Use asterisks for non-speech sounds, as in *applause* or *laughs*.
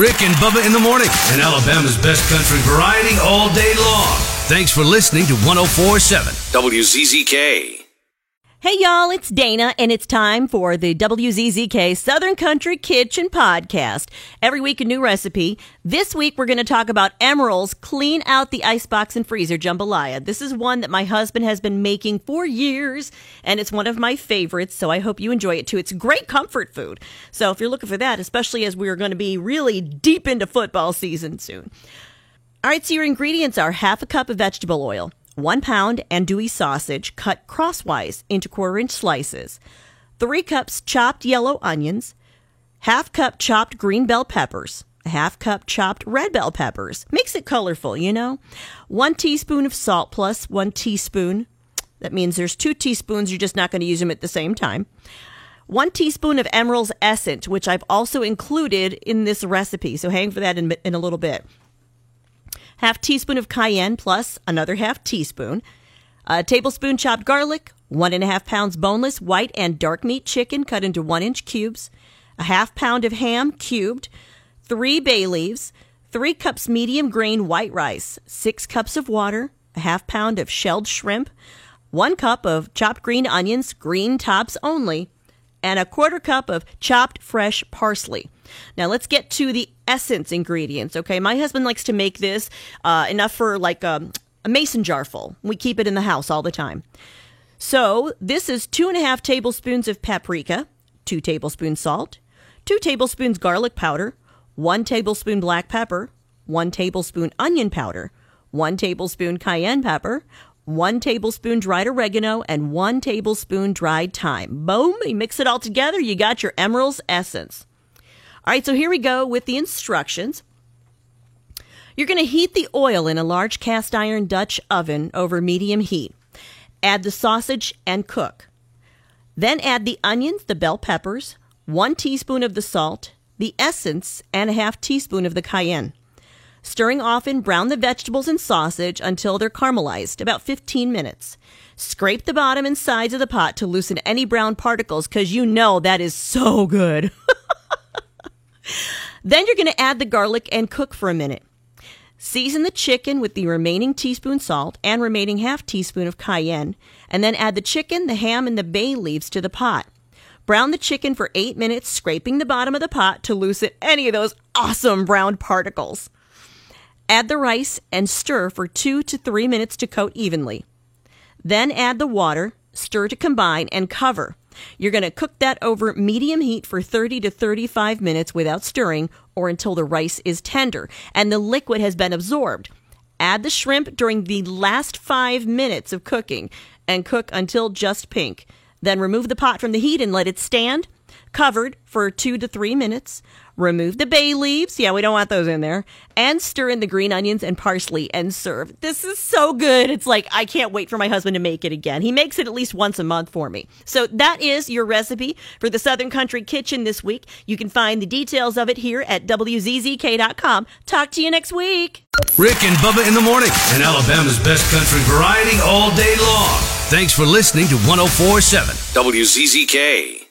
Rick and Bubba in the morning, and Alabama's best country variety all day long. Thanks for listening to 1047 WZZK. Hey y'all, it's Dana, and it's time for the WZZK Southern Country Kitchen Podcast. Every week, a new recipe. This week, we're going to talk about Emeril's Clean Out the Icebox and Freezer Jambalaya. This is one that my husband has been making for years, and it's one of my favorites, so I hope you enjoy it too. It's great comfort food. So if you're looking for that, especially as we are going to be really deep into football season soon. All right, so your ingredients are half a cup of vegetable oil one pound andouille sausage cut crosswise into quarter inch slices, three cups chopped yellow onions, half cup chopped green bell peppers, half cup chopped red bell peppers. Makes it colorful, you know. One teaspoon of salt plus one teaspoon. That means there's two teaspoons, you're just not going to use them at the same time. One teaspoon of Emeril's Essence, which I've also included in this recipe, so hang for that in, in a little bit half teaspoon of cayenne plus another half teaspoon, a tablespoon chopped garlic, one and a half pounds boneless white and dark meat chicken cut into one inch cubes, a half pound of ham cubed, three bay leaves, three cups medium grain white rice, six cups of water, a half pound of shelled shrimp, one cup of chopped green onions, green tops only, and a quarter cup of chopped fresh parsley. Now let's get to the essence ingredients. Okay, my husband likes to make this uh, enough for like a, um, a mason jar full. We keep it in the house all the time. So this is two and a half tablespoons of paprika, two tablespoons salt, two tablespoons garlic powder, one tablespoon black pepper, one tablespoon onion powder, one tablespoon cayenne pepper, one tablespoon dried oregano, and one tablespoon dried thyme. Boom, you mix it all together, you got your Emeril's essence. All right, so here we go with the instructions. You're going to heat the oil in a large cast iron Dutch oven over medium heat. Add the sausage and cook. Then add the onions, the bell peppers, one teaspoon of the salt, the essence, and a half teaspoon of the cayenne. Stirring often, brown the vegetables and sausage until they're caramelized, about 15 minutes. Scrape the bottom and sides of the pot to loosen any brown particles because you know that is so good. *laughs* Then you're going to add the garlic and cook for a minute. Season the chicken with the remaining teaspoon salt and remaining half teaspoon of cayenne, and then add the chicken, the ham, and the bay leaves to the pot. Brown the chicken for eight minutes, scraping the bottom of the pot to loosen any of those awesome brown particles. Add the rice and stir for two to three minutes to coat evenly. Then add the water, stir to combine, and cover. You're going to cook that over medium heat for 30 to 35 minutes without stirring or until the rice is tender and the liquid has been absorbed. Add the shrimp during the last five minutes of cooking and cook until just pink. Then remove the pot from the heat and let it stand covered for two to three minutes. Remove the bay leaves. Yeah, we don't want those in there. And stir in the green onions and parsley and serve. This is so good. It's like, I can't wait for my husband to make it again. He makes it at least once a month for me. So that is your recipe for the Southern Country Kitchen this week. You can find the details of it here at WZZK.com. Talk to you next week. Rick and Bubba in the morning, and Alabama's best country variety all day long. Thanks for listening to 1047 WZZK.